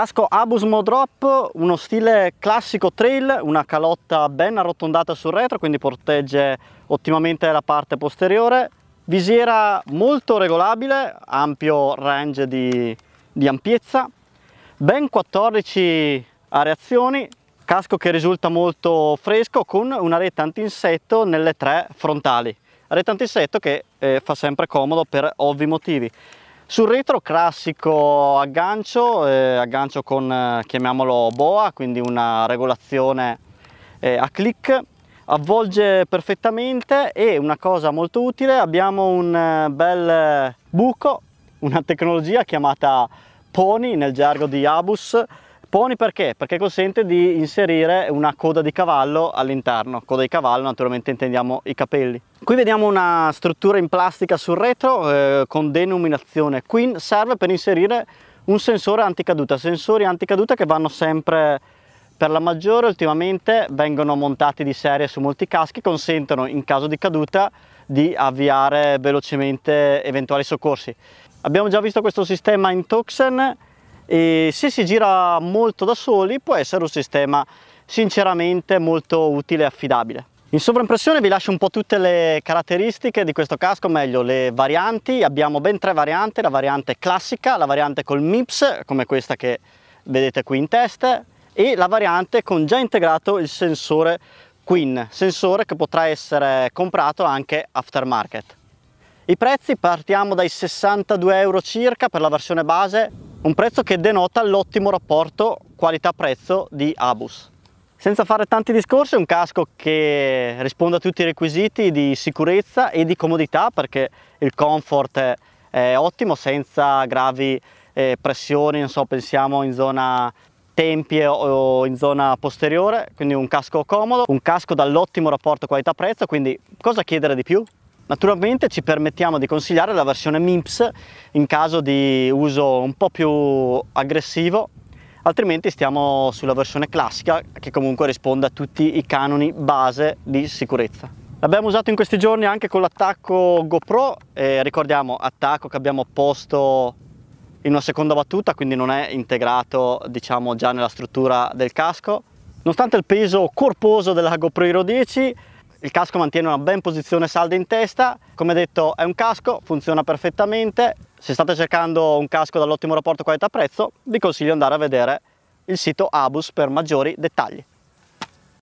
Casco Abus Modrop, uno stile classico trail, una calotta ben arrotondata sul retro, quindi protegge ottimamente la parte posteriore. Visiera molto regolabile, ampio range di, di ampiezza, ben 14 areazioni, casco che risulta molto fresco con una rete antinsetto nelle tre frontali. Rete antinsetto che eh, fa sempre comodo per ovvi motivi. Sul retro classico aggancio, eh, aggancio con eh, chiamiamolo boa, quindi una regolazione eh, a click, avvolge perfettamente e una cosa molto utile, abbiamo un eh, bel buco, una tecnologia chiamata Pony nel gergo di Abus, Pony perché? Perché consente di inserire una coda di cavallo all'interno. Coda di cavallo naturalmente intendiamo i capelli. Qui vediamo una struttura in plastica sul retro eh, con denominazione Queen. Serve per inserire un sensore anticaduta. Sensori anticaduta che vanno sempre per la maggiore ultimamente vengono montati di serie su molti caschi, consentono in caso di caduta di avviare velocemente eventuali soccorsi. Abbiamo già visto questo sistema in Toxen e se si gira molto da soli può essere un sistema sinceramente molto utile e affidabile. In sovraimpressione vi lascio un po' tutte le caratteristiche di questo casco, meglio le varianti, abbiamo ben tre varianti, la variante classica, la variante col MIPS come questa che vedete qui in testa e la variante con già integrato il sensore Queen, sensore che potrà essere comprato anche aftermarket. I prezzi partiamo dai 62 euro circa per la versione base un prezzo che denota l'ottimo rapporto qualità-prezzo di Abus. Senza fare tanti discorsi, un casco che risponde a tutti i requisiti di sicurezza e di comodità perché il comfort è ottimo senza gravi eh, pressioni, so, pensiamo in zona tempie o in zona posteriore, quindi un casco comodo, un casco dall'ottimo rapporto qualità-prezzo, quindi cosa chiedere di più? Naturalmente ci permettiamo di consigliare la versione MIMPS in caso di uso un po' più aggressivo, altrimenti stiamo sulla versione classica che comunque risponde a tutti i canoni base di sicurezza. L'abbiamo usato in questi giorni anche con l'attacco GoPro, e ricordiamo attacco che abbiamo posto in una seconda battuta, quindi non è integrato diciamo già nella struttura del casco. Nonostante il peso corposo della GoPro Hero 10, il casco mantiene una ben posizione salda in testa, come detto è un casco, funziona perfettamente, se state cercando un casco dall'ottimo rapporto qualità-prezzo vi consiglio di andare a vedere il sito Abus per maggiori dettagli.